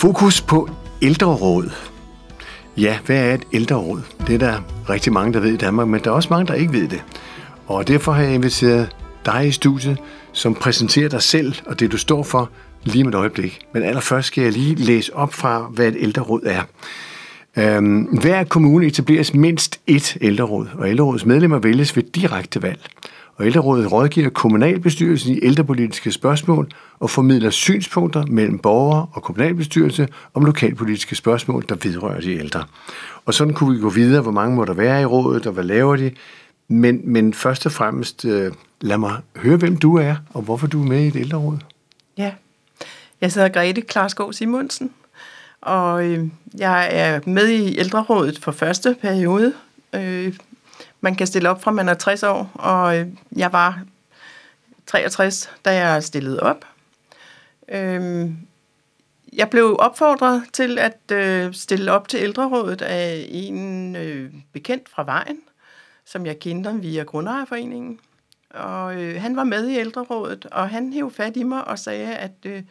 Fokus på ældreråd. Ja, hvad er et ældreråd? Det er der rigtig mange, der ved i Danmark, men der er også mange, der ikke ved det. Og derfor har jeg inviteret dig i studiet, som præsenterer dig selv og det, du står for, lige med et øjeblik. Men allerførst skal jeg lige læse op fra, hvad et ældreråd er. Øhm, hver kommune etableres mindst ét ældreråd, og ældrerådets medlemmer vælges ved direkte valg og ældrerådet rådgiver kommunalbestyrelsen i ældrepolitiske spørgsmål og formidler synspunkter mellem borgere og kommunalbestyrelse om lokalpolitiske spørgsmål, der vedrører de ældre. Og sådan kunne vi gå videre, hvor mange må der være i rådet, og hvad laver de. Men, men først og fremmest, øh, lad mig høre, hvem du er, og hvorfor du er med i et ældreråd. Ja, jeg hedder Grete Klarskov Simonsen, og øh, jeg er med i ældrerådet for første periode, øh, man kan stille op fra man er 60 år, og øh, jeg var 63, da jeg stillede op. Øhm, jeg blev opfordret til at øh, stille op til ældrerådet af en øh, bekendt fra vejen, som jeg kendte via Grundejerforeningen. Og øh, han var med i ældrerådet, og han hævde fat i mig og sagde, at øh,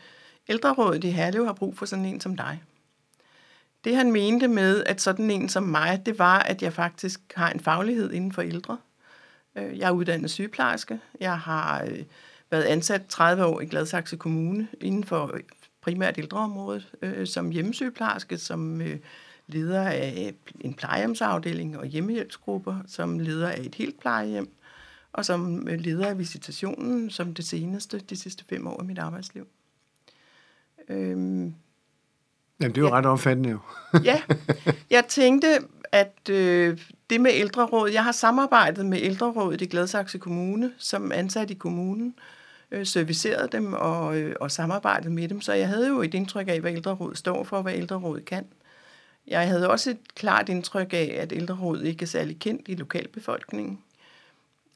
ældrerådet i Herlev har brug for sådan en som dig. Det han mente med, at sådan en som mig, det var, at jeg faktisk har en faglighed inden for ældre. Øh, jeg er uddannet sygeplejerske. Jeg har øh, været ansat 30 år i Gladsaxe Kommune inden for primært ældreområdet, øh, som hjemmesygeplejerske, som leder af en plejehjemsafdeling og hjemmehjælpsgrupper, som leder af et helt plejehjem, og som leder af visitationen som det seneste, de sidste fem år af mit arbejdsliv. Øhm, Jamen, det er jo ja. ret omfattende jo. ja, jeg tænkte, at øh, det med ældreråd, jeg har samarbejdet med ældrerådet i Gladsaxe Kommune, som ansat i kommunen, øh, serviceret dem og, øh, og samarbejdet med dem, så jeg havde jo et indtryk af, hvad ældrerådet står for, hvad ældrerådet kan. Jeg havde også et klart indtryk af, at ældrerådet ikke er særlig kendt i lokalbefolkningen.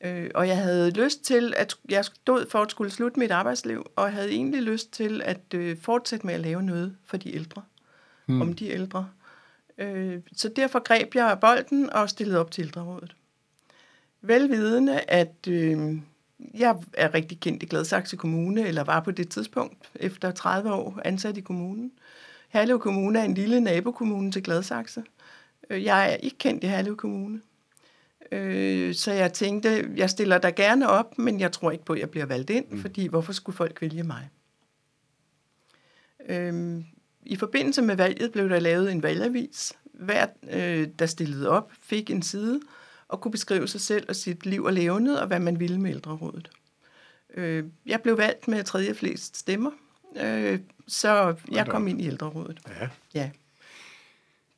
Øh, og jeg havde lyst til, at jeg stod for at skulle slutte mit arbejdsliv, og jeg havde egentlig lyst til at øh, fortsætte med at lave noget for de ældre mm. om de ældre. Øh, så derfor greb jeg bolden og stillede op til ældrerådet. Velvidende, at øh, jeg er rigtig kendt i Gladsaxe Kommune, eller var på det tidspunkt efter 30 år ansat i kommunen. Herlev Kommune er en lille nabokommune til Gladsaxe. Øh, jeg er ikke kendt i Herlev Kommune. Øh, så jeg tænkte, jeg stiller der gerne op, men jeg tror ikke på, at jeg bliver valgt ind, mm. fordi hvorfor skulle folk vælge mig? Øh, i forbindelse med valget blev der lavet en valgavis. Hver, øh, der stillede op, fik en side og kunne beskrive sig selv og sit liv og levende, og hvad man ville med ældrerådet. Øh, jeg blev valgt med tredje flest stemmer, øh, så jeg kom ind i ældrerådet. Ja. ja.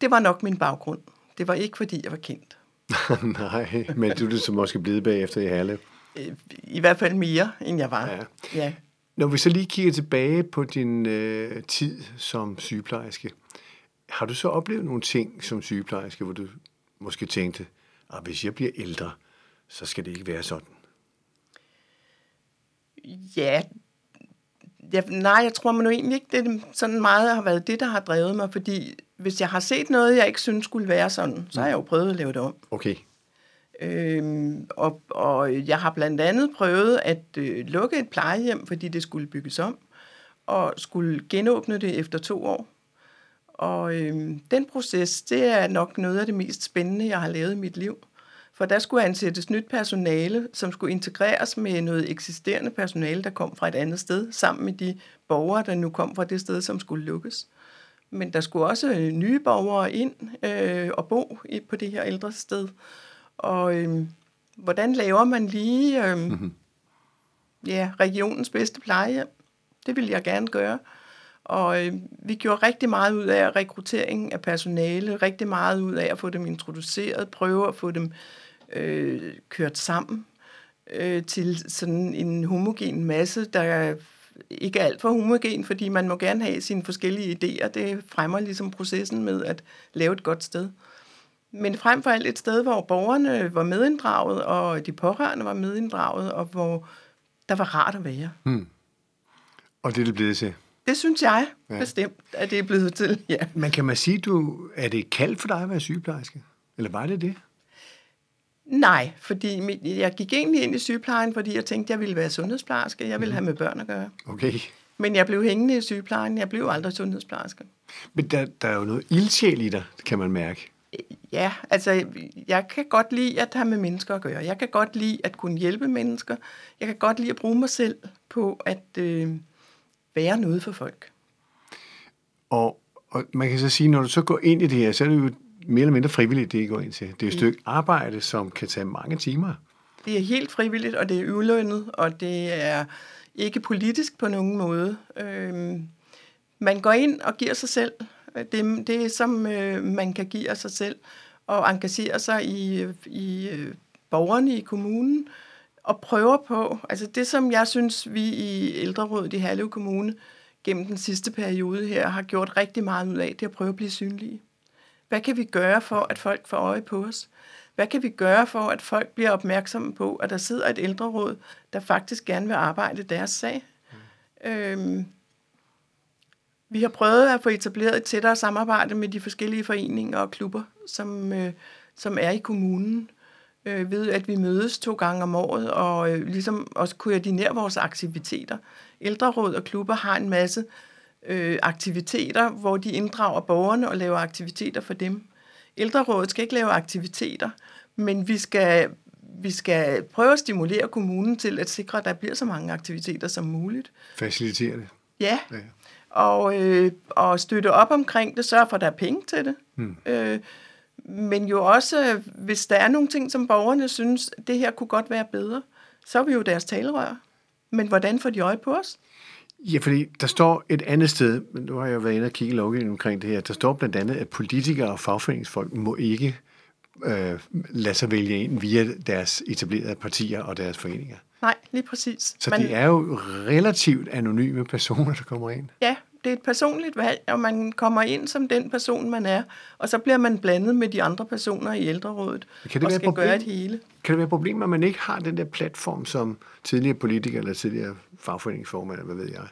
Det var nok min baggrund. Det var ikke, fordi jeg var kendt. Nej, men du er det så måske blevet bagefter i Herlev. Øh, I hvert fald mere, end jeg var. Ja. ja. Når vi så lige kigger tilbage på din øh, tid som sygeplejerske, har du så oplevet nogle ting som sygeplejerske, hvor du måske tænkte, at ah, hvis jeg bliver ældre, så skal det ikke være sådan? Ja, ja nej, jeg tror man nu egentlig ikke, det sådan meget har været det, der har drevet mig, fordi hvis jeg har set noget, jeg ikke synes skulle være sådan, så har jeg jo prøvet at lave det om. Okay. Øhm, og, og jeg har blandt andet prøvet at øh, lukke et plejehjem, fordi det skulle bygges om, og skulle genåbne det efter to år. Og øhm, den proces, det er nok noget af det mest spændende, jeg har lavet i mit liv. For der skulle ansættes nyt personale, som skulle integreres med noget eksisterende personale, der kom fra et andet sted, sammen med de borgere, der nu kom fra det sted, som skulle lukkes. Men der skulle også øh, nye borgere ind øh, og bo på det her ældre sted. Og øh, hvordan laver man lige øh, mm-hmm. ja, regionens bedste plejehjem? Det vil jeg gerne gøre. Og øh, vi gjorde rigtig meget ud af rekrutteringen af personale, rigtig meget ud af at få dem introduceret, prøve at få dem øh, kørt sammen øh, til sådan en homogen masse, der ikke er alt for homogen, fordi man må gerne have sine forskellige idéer. Det fremmer ligesom processen med at lave et godt sted men frem for alt et sted, hvor borgerne var medinddraget, og de pårørende var medinddraget, og hvor der var rart at være. Hmm. Og det er det blevet til? Det synes jeg ja. bestemt, at det er blevet til, ja. Men kan man sige, du, er det kaldt for dig at være sygeplejerske? Eller var det det? Nej, fordi jeg gik egentlig ind i sygeplejen, fordi jeg tænkte, jeg ville være sundhedsplejerske. Jeg ville mm. have med børn at gøre. Okay. Men jeg blev hængende i sygeplejen. Jeg blev aldrig sundhedsplejerske. Men der, der er jo noget ildsjæl i dig, kan man mærke. Ja, altså jeg kan godt lide at have med mennesker at gøre. Jeg kan godt lide at kunne hjælpe mennesker. Jeg kan godt lide at bruge mig selv på at øh, være noget for folk. Og, og man kan så sige, når du så går ind i det her, så er det jo mere eller mindre frivilligt, det I går ind til. Det er et mm. stykke arbejde, som kan tage mange timer. Det er helt frivilligt, og det er ulønnet, og det er ikke politisk på nogen måde. Øh, man går ind og giver sig selv det, det som øh, man kan give af sig selv og engagere sig i, i øh, borgerne i kommunen og prøver på, altså det som jeg synes, vi i Ældrerådet i Herlev Kommune gennem den sidste periode her har gjort rigtig meget ud af, det er at prøve at blive synlige. Hvad kan vi gøre for, at folk får øje på os? Hvad kan vi gøre for, at folk bliver opmærksomme på, at der sidder et ældreråd, der faktisk gerne vil arbejde deres sag? Mm. Øhm, vi har prøvet at få etableret et tættere samarbejde med de forskellige foreninger og klubber, som, øh, som er i kommunen, øh, ved at vi mødes to gange om året og øh, ligesom også koordinere vores aktiviteter. Ældreråd og klubber har en masse øh, aktiviteter, hvor de inddrager borgerne og laver aktiviteter for dem. Ældrerådet skal ikke lave aktiviteter, men vi skal, vi skal prøve at stimulere kommunen til at sikre, at der bliver så mange aktiviteter som muligt. Facilitere det. Ja, ja og, øh, og støtte op omkring det, sørge for, at der er penge til det. Mm. Øh, men jo også, hvis der er nogle ting, som borgerne synes, det her kunne godt være bedre, så er vi jo deres talerør. Men hvordan får de øje på os? Ja, fordi der står et andet sted, men nu har jeg været inde og kigge lovgivningen omkring det her, der står blandt andet, at politikere og fagforeningsfolk må ikke øh, lade sig vælge ind via deres etablerede partier og deres foreninger. Nej, lige præcis. Så Man, det er jo relativt anonyme personer, der kommer ind. Ja, det er et personligt valg, og man kommer ind som den person, man er, og så bliver man blandet med de andre personer i ældrerådet, kan det og skal problem, gøre et hele. Kan det være et problem, at man ikke har den der platform som tidligere politiker eller tidligere fagforeningsformand, eller hvad ved jeg?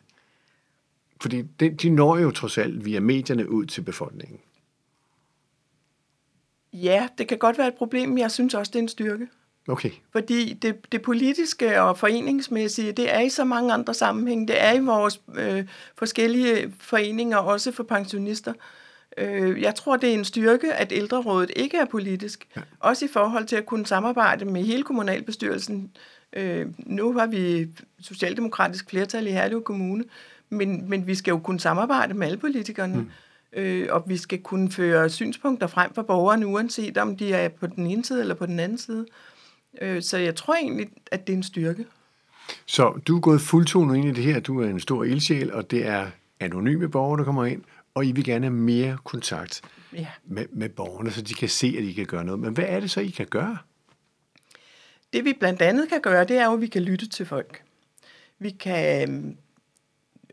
Fordi det, de når jo trods alt via medierne ud til befolkningen. Ja, det kan godt være et problem, men jeg synes også, det er en styrke. Okay. Fordi det, det politiske og foreningsmæssige, det er i så mange andre sammenhæng. Det er i vores øh, forskellige foreninger, også for pensionister. Øh, jeg tror, det er en styrke, at ældrerådet ikke er politisk. Ja. Også i forhold til at kunne samarbejde med hele kommunalbestyrelsen. Øh, nu har vi socialdemokratisk flertal i Herlev Kommune, men, men vi skal jo kunne samarbejde med alle politikerne. Mm øh, og vi skal kunne føre synspunkter frem for borgerne, uanset om de er på den ene side eller på den anden side. Øh, så jeg tror egentlig, at det er en styrke. Så du er gået fuldtonet ind i det her. Du er en stor ildsjæl, og det er anonyme borgere, der kommer ind, og I vil gerne have mere kontakt ja. med, med borgerne, så de kan se, at I kan gøre noget. Men hvad er det så, I kan gøre? Det vi blandt andet kan gøre, det er jo, at vi kan lytte til folk. Vi kan øhm,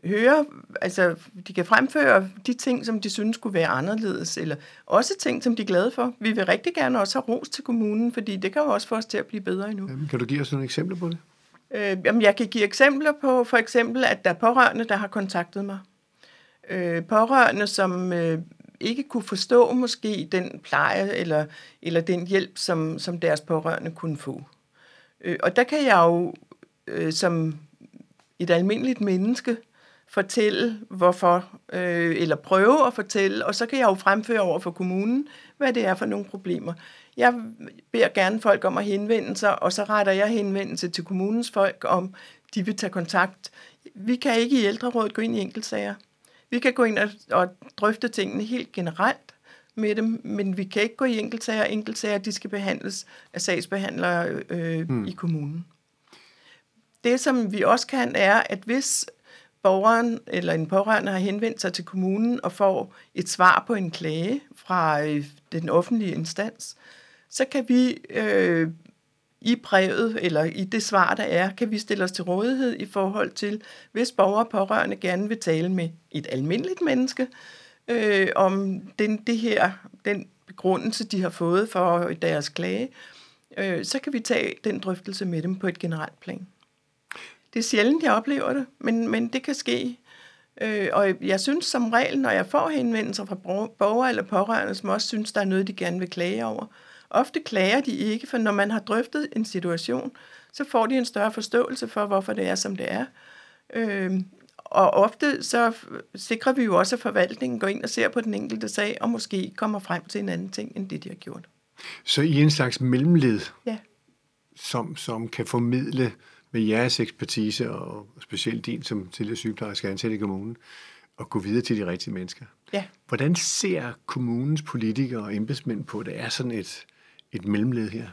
høre, altså de kan fremføre de ting, som de synes skulle være anderledes, eller også ting, som de er glade for. Vi vil rigtig gerne også have ros til kommunen, fordi det kan jo også få os til at blive bedre endnu. Jamen, kan du give os nogle eksempler på det? Øh, jamen, jeg kan give eksempler på, for eksempel, at der er pårørende, der har kontaktet mig. Øh, pårørende, som øh, ikke kunne forstå måske den pleje eller, eller den hjælp, som, som deres pårørende kunne få. Øh, og der kan jeg jo øh, som et almindeligt menneske fortælle, hvorfor, øh, eller prøve at fortælle, og så kan jeg jo fremføre over for kommunen, hvad det er for nogle problemer. Jeg beder gerne folk om at henvende sig, og så retter jeg henvendelse til kommunens folk, om de vil tage kontakt. Vi kan ikke i ældrerådet gå ind i enkeltsager. Vi kan gå ind og, og drøfte tingene helt generelt med dem, men vi kan ikke gå i enkeltsager. Enkeltsager, de skal behandles af sagsbehandlere øh, hmm. i kommunen. Det, som vi også kan, er, at hvis borgeren eller en pårørende har henvendt sig til kommunen og får et svar på en klage fra øh, den offentlige instans, så kan vi øh, i brevet eller i det svar, der er, kan vi stille os til rådighed i forhold til, hvis borgere og pårørende gerne vil tale med et almindeligt menneske øh, om den, det her, den begrundelse, de har fået for deres klage, øh, så kan vi tage den drøftelse med dem på et generelt plan. Det er sjældent, jeg oplever det, men, men det kan ske. Øh, og jeg synes som regel, når jeg får henvendelser fra borgere eller pårørende, som også synes, der er noget, de gerne vil klage over. Ofte klager de ikke, for når man har drøftet en situation, så får de en større forståelse for, hvorfor det er, som det er. Øh, og ofte så sikrer vi jo også, at forvaltningen går ind og ser på den enkelte sag, og måske kommer frem til en anden ting, end det, de har gjort. Så I er en slags mellemled, Ja, som, som kan formidle med jeres ekspertise, og specielt din som tidligere sygeplejerske ansat i kommunen, og gå videre til de rigtige mennesker. ja. Hvordan ser kommunens politikere og embedsmænd på, at det er sådan et, et mellemled her?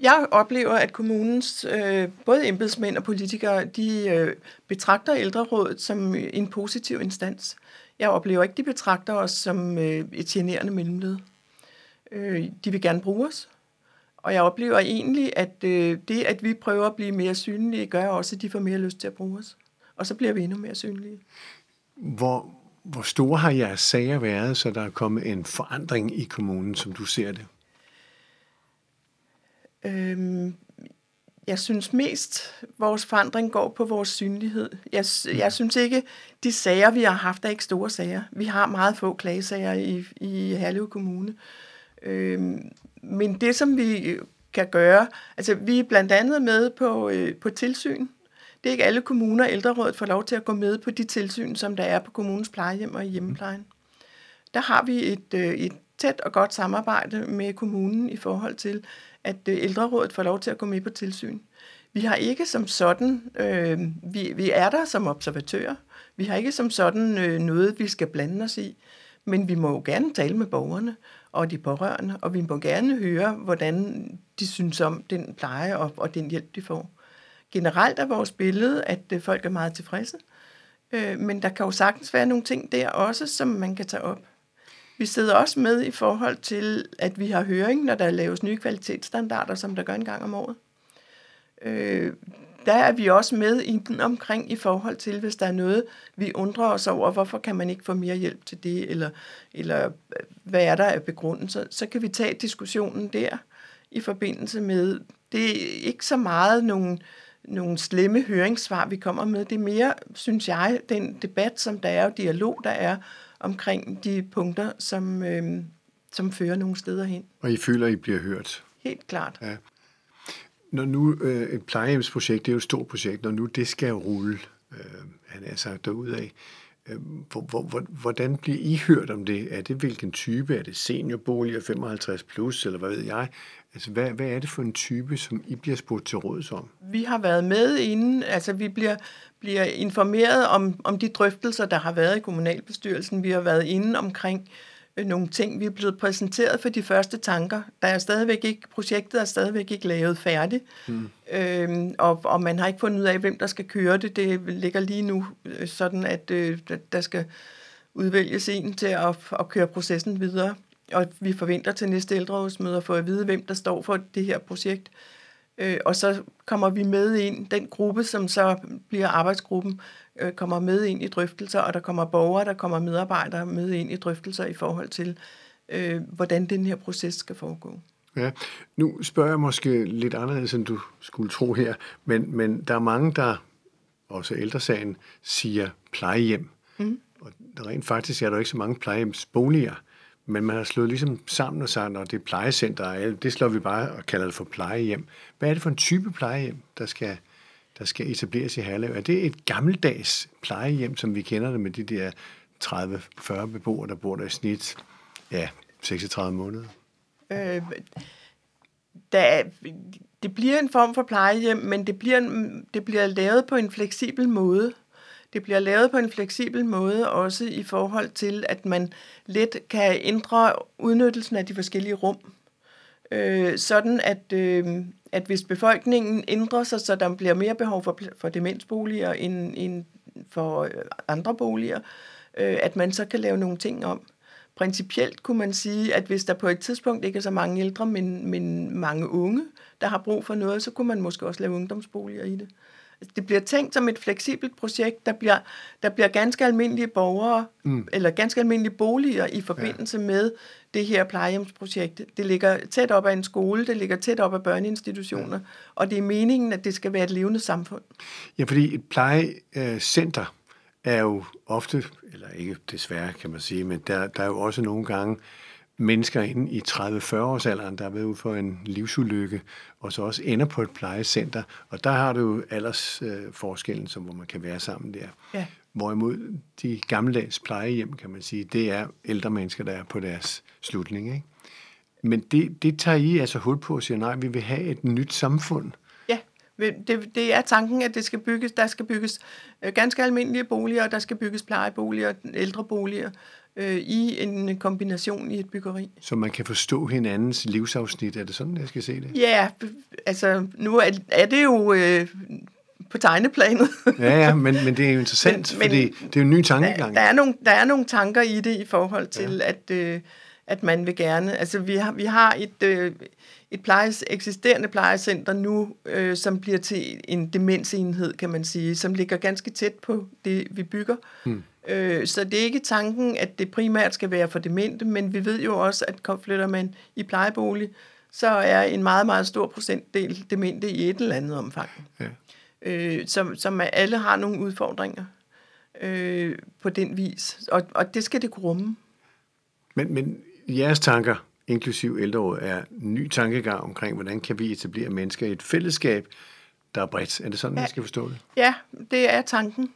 Jeg oplever, at kommunens øh, både embedsmænd og politikere, de øh, betragter ældrerådet som en positiv instans. Jeg oplever ikke, de betragter os som øh, et generende mellemled. Øh, de vil gerne bruge os. Og jeg oplever egentlig, at øh, det, at vi prøver at blive mere synlige, gør også, at de får mere lyst til at bruge os. Og så bliver vi endnu mere synlige. Hvor, hvor store har jeres sager været, så der er kommet en forandring i kommunen, som du ser det? Øhm, jeg synes mest, vores forandring går på vores synlighed. Jeg, jeg synes ikke, de sager, vi har haft, er ikke store sager. Vi har meget få klagesager i, i Herlev Kommune. Øhm, men det, som vi øh, kan gøre, altså vi er blandt andet med på, øh, på tilsyn. Det er ikke alle kommuner, ældrerådet får lov til at gå med på de tilsyn, som der er på kommunens plejehjem og i hjemmeplejen. Der har vi et, øh, et tæt og godt samarbejde med kommunen i forhold til, at øh, ældrerådet får lov til at gå med på tilsyn. Vi har ikke som sådan, øh, vi, vi er der som observatører, vi har ikke som sådan øh, noget, vi skal blande os i, men vi må jo gerne tale med borgerne og de pårørende, og vi må gerne høre, hvordan de synes om den pleje og, og den hjælp, de får. Generelt er vores billede, at øh, folk er meget tilfredse, øh, men der kan jo sagtens være nogle ting der også, som man kan tage op. Vi sidder også med i forhold til, at vi har høring, når der laves nye kvalitetsstandarder, som der gør en gang om året. Øh, der er vi også med i den omkring i forhold til, hvis der er noget, vi undrer os over, hvorfor kan man ikke få mere hjælp til det, eller, eller hvad er der af begrundelser, så kan vi tage diskussionen der i forbindelse med, det er ikke så meget nogle, nogle slemme høringssvar, vi kommer med. Det er mere, synes jeg, den debat, som der er, og dialog, der er omkring de punkter, som, øh, som fører nogle steder hen. Og I føler, I bliver hørt? Helt klart. Ja. Når nu øh, et plejehjemsprojekt, det er jo et stort projekt, når nu det skal rulle, øh, han er sagt derudad, øh, hvor, hvor, hvordan bliver I hørt om det? Er det hvilken type? Er det seniorboliger 55 plus, eller hvad ved jeg? Altså, hvad, hvad er det for en type, som I bliver spurgt til råds om? Vi har været med inden, altså vi bliver, bliver informeret om, om de drøftelser, der har været i kommunalbestyrelsen. Vi har været inde omkring øh, nogle ting. Vi er blevet præsenteret for de første tanker. Der er stadigvæk ikke, projektet er stadigvæk ikke lavet færdigt, mm. øhm, og, og man har ikke fundet ud af, hvem der skal køre det. Det ligger lige nu øh, sådan, at øh, der skal udvælges en til at, at køre processen videre. Og vi forventer til næste ældrerådsmøde at få at vide, hvem der står for det her projekt. Øh, og så kommer vi med ind, den gruppe, som så bliver arbejdsgruppen, øh, kommer med ind i drøftelser, og der kommer borgere, der kommer medarbejdere med ind i drøftelser i forhold til, øh, hvordan den her proces skal foregå. Ja, nu spørger jeg måske lidt anderledes, end du skulle tro her, men, men der er mange, der, også ældresagen, siger plejehjem. Mm. Og rent faktisk er der ikke så mange plejehjemsboliger, men man har slået ligesom sammen og sagt, at det er plejecenter, det slår vi bare og kalder det for plejehjem. Hvad er det for en type plejehjem, der skal, der skal etableres i Herlev? Er det et gammeldags plejehjem, som vi kender det med de der 30-40 beboere, der bor der i snit, ja, 36 måneder? Øh, der, er- det bliver en form for plejehjem, men det bliver, det bliver lavet på en fleksibel måde. Det bliver lavet på en fleksibel måde også i forhold til, at man let kan ændre udnyttelsen af de forskellige rum. Øh, sådan at, øh, at hvis befolkningen ændrer sig, så der bliver mere behov for, for demensboliger end, end for øh, andre boliger, øh, at man så kan lave nogle ting om. Principielt kunne man sige, at hvis der på et tidspunkt ikke er så mange ældre, men, men mange unge, der har brug for noget, så kunne man måske også lave ungdomsboliger i det. Det bliver tænkt som et fleksibelt projekt, der bliver, der bliver ganske almindelige borgere, mm. eller ganske almindelige boliger i forbindelse ja. med det her plejehjemsprojekt. Det ligger tæt op af en skole, det ligger tæt op af børneinstitutioner, ja. og det er meningen, at det skal være et levende samfund. Ja, fordi et plejecenter er jo ofte, eller ikke desværre kan man sige, men der, der er jo også nogle gange mennesker inde i 30-40 års alderen, der er været ude for en livsulykke, og så også ender på et plejecenter. Og der har du jo aldersforskellen, som hvor man kan være sammen der. Ja. Hvorimod de gammeldags plejehjem, kan man sige, det er ældre mennesker, der er på deres slutning. Ikke? Men det, det tager I altså hul på og siger, nej, vi vil have et nyt samfund. Ja, det, det er tanken, at det skal bygges, der skal bygges øh, ganske almindelige boliger, og der skal bygges plejeboliger, ældreboliger, øh, i en kombination i et byggeri. Så man kan forstå hinandens livsafsnit. Er det sådan, jeg skal se det? Ja, altså nu er, er det jo øh, på tegneplanet. ja, ja, men, men det er jo interessant, men, fordi men, det er jo en ny tankegang. Der, der, er nogle, der er nogle tanker i det i forhold til, ja. at, øh, at man vil gerne... Altså vi har, vi har et... Øh, et plejes, eksisterende plejecenter nu, øh, som bliver til en demensenhed, kan man sige, som ligger ganske tæt på det, vi bygger. Hmm. Øh, så det er ikke tanken, at det primært skal være for demente, men vi ved jo også, at flytter man i plejebolig, så er en meget, meget stor procentdel demente i et eller andet omfang. Ja. Øh, som, som alle har nogle udfordringer øh, på den vis, og, og det skal det kunne rumme. Men, men jeres tanker, inklusiv ældreråd, er ny tankegang omkring, hvordan kan vi etablere mennesker i et fællesskab, der er bredt. Er det sådan, ja. jeg skal forstå det? Ja, det er tanken.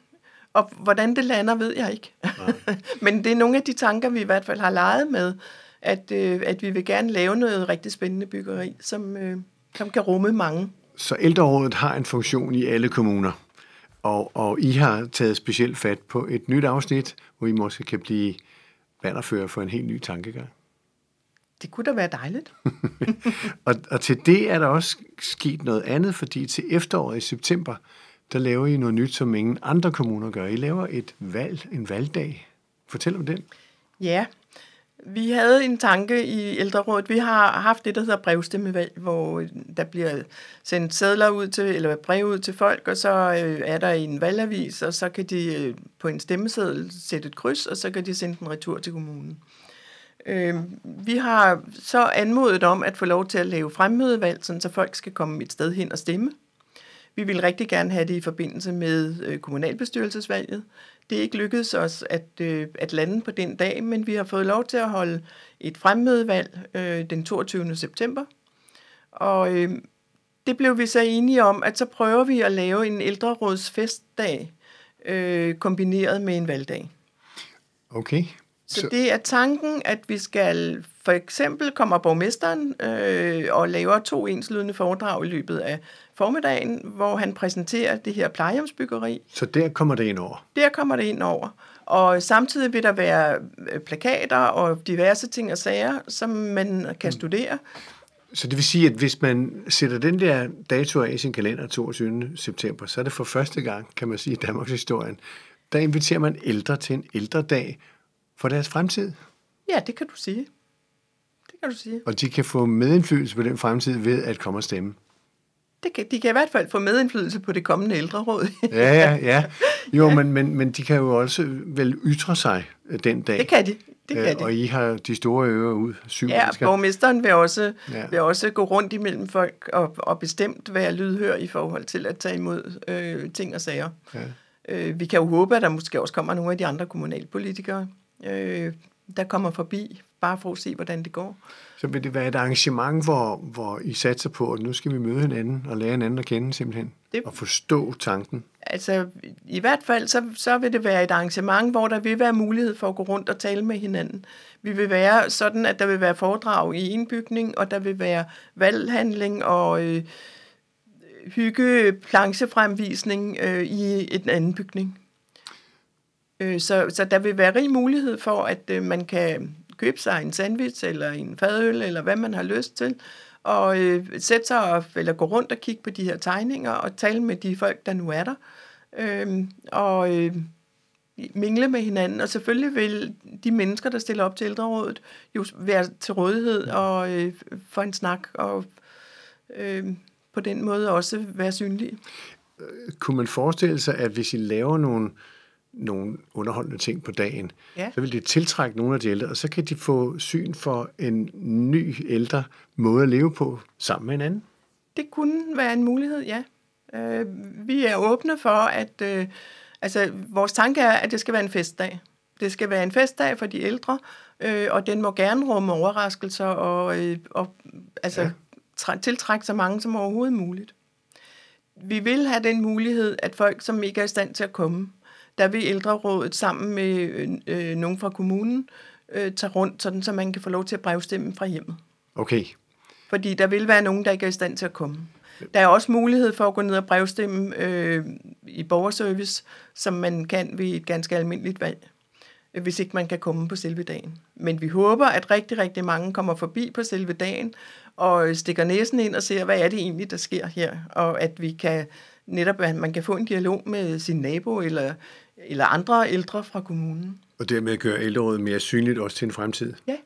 Og hvordan det lander, ved jeg ikke. Men det er nogle af de tanker, vi i hvert fald har leget med, at, øh, at vi vil gerne lave noget rigtig spændende byggeri, som, øh, som kan rumme mange. Så ældrerådet har en funktion i alle kommuner, og, og I har taget specielt fat på et nyt afsnit, hvor I måske kan blive bannerfører for en helt ny tankegang. Det kunne da være dejligt. og, og til det er der også sket noget andet, fordi til efteråret i september, der laver I noget nyt, som ingen andre kommuner gør. I laver et valg, en valgdag. Fortæl om den. Ja, vi havde en tanke i ældrerådet. Vi har haft det, der hedder brevstemmevalg, hvor øh, der bliver sendt sædler ud til, eller brev ud til folk, og så øh, er der en valgavis, og så kan de øh, på en stemmeseddel sætte et kryds, og så kan de sende den retur til kommunen. Vi har så anmodet om at få lov til at lave fremmødevalg, så folk skal komme et sted hen og stemme. Vi vil rigtig gerne have det i forbindelse med øh, kommunalbestyrelsesvalget. Det er ikke lykkedes os at, øh, at lande på den dag, men vi har fået lov til at holde et fremmødevalg øh, den 22. september. Og det blev vi så enige om, at så prøver vi at lave en ældrerådsfestdag øh, kombineret med en valgdag. Okay. Så, så det er tanken, at vi skal for eksempel kommer borgmesteren øh, og laver to enslydende foredrag i løbet af formiddagen, hvor han præsenterer det her plejehjemsbyggeri. Så der kommer det ind over? Der kommer det ind over. Og samtidig vil der være øh, plakater og diverse ting og sager, som man kan mm. studere. Så det vil sige, at hvis man sætter den der dato af i sin kalender 22. september, så er det for første gang, kan man sige, i Danmarks historien, der inviterer man ældre til en ældre dag for deres fremtid. Ja, det kan du sige. Det kan du sige. Og de kan få medindflydelse på den fremtid ved at komme og stemme det kan, de kan i hvert fald få medindflydelse på det kommende ældreråd. ja, ja, ja. Jo, ja. Men, men, men de kan jo også vel ytre sig den dag. Det kan de. Det kan øh, og I har de store ører ud, syv ja, mennesker. borgmesteren vil også, ja. vil også gå rundt imellem folk og, og bestemt være lydhør i forhold til at tage imod øh, ting og sager. Ja. Øh, vi kan jo håbe, at der måske også kommer nogle af de andre kommunalpolitikere, øh, der kommer forbi, bare for at se, hvordan det går. Så vil det være et arrangement, hvor, hvor I satser på, at nu skal vi møde hinanden og lære hinanden at kende simpelthen, det, og forstå tanken? Altså, i hvert fald, så, så vil det være et arrangement, hvor der vil være mulighed for at gå rundt og tale med hinanden. Vi vil være sådan, at der vil være foredrag i en bygning, og der vil være valghandling og øh, hygge planchefremvisning øh, i en anden bygning. Øh, så, så der vil være rig mulighed for, at øh, man kan købe sig en sandwich eller en fadøl, eller hvad man har lyst til, og øh, sætte sig og, eller gå rundt og kigge på de her tegninger og tale med de folk, der nu er der. Øh, og øh, mingle med hinanden, og selvfølgelig vil de mennesker, der stiller op til ældrerådet, jo være til rådighed og øh, få en snak, og øh, på den måde også være synlige. Øh, kunne man forestille sig, at hvis I laver nogle nogle underholdende ting på dagen, ja. så vil det tiltrække nogle af de ældre, og så kan de få syn for en ny ældre måde at leve på sammen med hinanden. Det kunne være en mulighed, ja. Øh, vi er åbne for, at øh, altså, vores tanke er, at det skal være en festdag. Det skal være en festdag for de ældre, øh, og den må gerne rumme overraskelser og, øh, og altså, ja. træ, tiltrække så mange som overhovedet muligt. Vi vil have den mulighed, at folk, som ikke er i stand til at komme, der vil ældrerådet sammen med øh, øh, nogen fra kommunen øh, tage rundt, sådan så man kan få lov til at brevstemme fra hjemmet. Okay. Fordi der vil være nogen, der ikke er i stand til at komme. Der er også mulighed for at gå ned og brevstemme øh, i borgerservice, som man kan ved et ganske almindeligt valg, hvis ikke man kan komme på selve dagen. Men vi håber, at rigtig, rigtig mange kommer forbi på selve dagen og stikker næsen ind og ser, hvad er det egentlig, der sker her, og at vi kan netop, at man kan få en dialog med sin nabo eller, eller andre ældre fra kommunen. Og dermed gøre ældrerådet mere synligt også til en fremtid? Ja.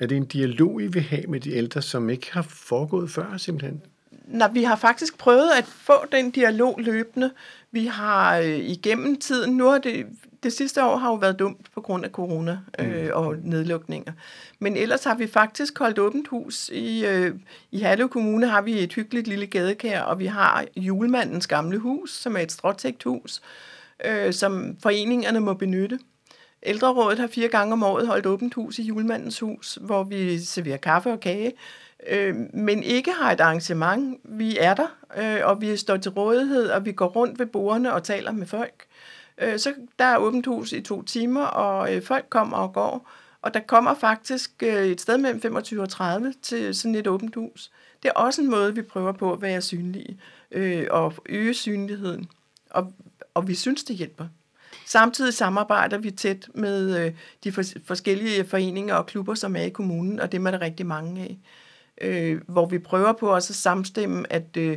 Er det en dialog, I vil have med de ældre, som ikke har foregået før simpelthen? Nej, vi har faktisk prøvet at få den dialog løbende. Vi har øh, igennem tiden, nu har det, det sidste år har jo været dumt på grund af corona øh, mm. og nedlukninger. Men ellers har vi faktisk holdt åbent hus. I, øh, i Herlev Kommune har vi et hyggeligt lille gadekær, og vi har julemandens gamle hus, som er et stråtægt hus, øh, øh, som foreningerne må benytte. Ældrerådet har fire gange om året holdt åbent hus i julemandens hus, hvor vi serverer kaffe og kage, øh, men ikke har et arrangement. Vi er der, øh, og vi står til rådighed, og vi går rundt ved bordene og taler med folk. Øh, så der er åbent hus i to timer, og øh, folk kommer og går. Og der kommer faktisk øh, et sted mellem 25 og 30 til sådan et åbent hus. Det er også en måde, vi prøver på at være synlige øh, og øge synligheden. Og, og vi synes, det hjælper. Samtidig samarbejder vi tæt med øh, de forskellige foreninger og klubber, som er i kommunen, og det er der rigtig mange af. Øh, hvor vi prøver på også at samstemme, at øh,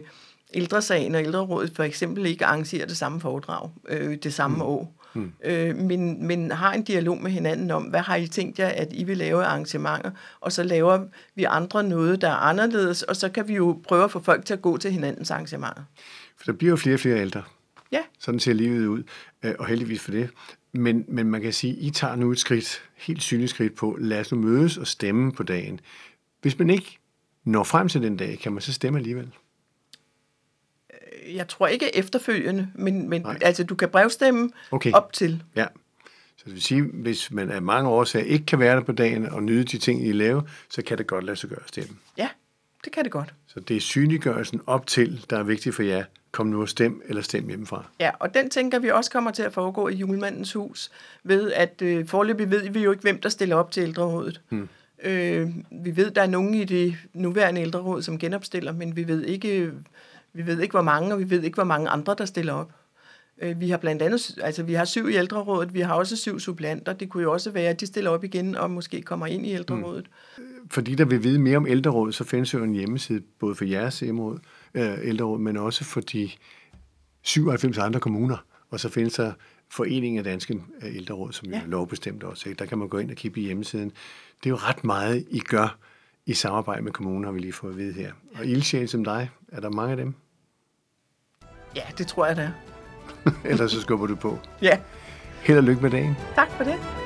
ældresagen og ældrerådet for eksempel ikke arrangerer det samme foredrag øh, det samme mm. år. Mm. Øh, men, men har en dialog med hinanden om, hvad har I tænkt jer, at I vil lave arrangementer, og så laver vi andre noget, der er anderledes, og så kan vi jo prøve at få folk til at gå til hinandens arrangementer. For der bliver jo flere og flere ældre. Sådan ser livet ud, øh, og heldigvis for det. Men, men man kan sige, at I tager nu et skridt, helt synligt skridt på, lad os nu mødes og stemme på dagen. Hvis man ikke når frem til den dag, kan man så stemme alligevel? Jeg tror ikke efterfølgende, men, men altså, du kan brevstemme okay. op til. Ja. Så det vil sige, hvis man af mange årsager ikke kan være der på dagen og nyde de ting, I laver, så kan det godt lade sig gøre at stemme. Ja, det kan det godt. Så det er synliggørelsen op til, der er vigtigt for jer. Kom nu og stem, eller stem hjemmefra. Ja, og den tænker vi også kommer til at foregå i julemandens hus, ved at øh, forløbig ved vi jo ikke, hvem der stiller op til ældrerådet. Hmm. Øh, vi ved, der er nogen i det nuværende ældreråd, som genopstiller, men vi ved ikke, vi ved ikke hvor mange, og vi ved ikke, hvor mange andre, der stiller op. Øh, vi har blandt andet, altså vi har syv i ældrerådet, vi har også syv supplanter. Det kunne jo også være, at de stiller op igen og måske kommer ind i ældrerådet. Mm. Fordi der vil vide mere om ældrerådet, så findes jo en hjemmeside, både for jeres ældreråd, øh, ældreråd men også for de 97 andre kommuner. Og så findes der Foreningen af Danske Ældreråd, som ja. er lovbestemt også. Ikke? Der kan man gå ind og kigge på hjemmesiden. Det er jo ret meget, I gør i samarbejde med kommunen, har vi lige fået at vide her. Og ildsjæl som dig, er der mange af dem? Ja, det tror jeg, der er. Ellers så skubber du på. Ja. Held og lykke med dagen. Tak for det.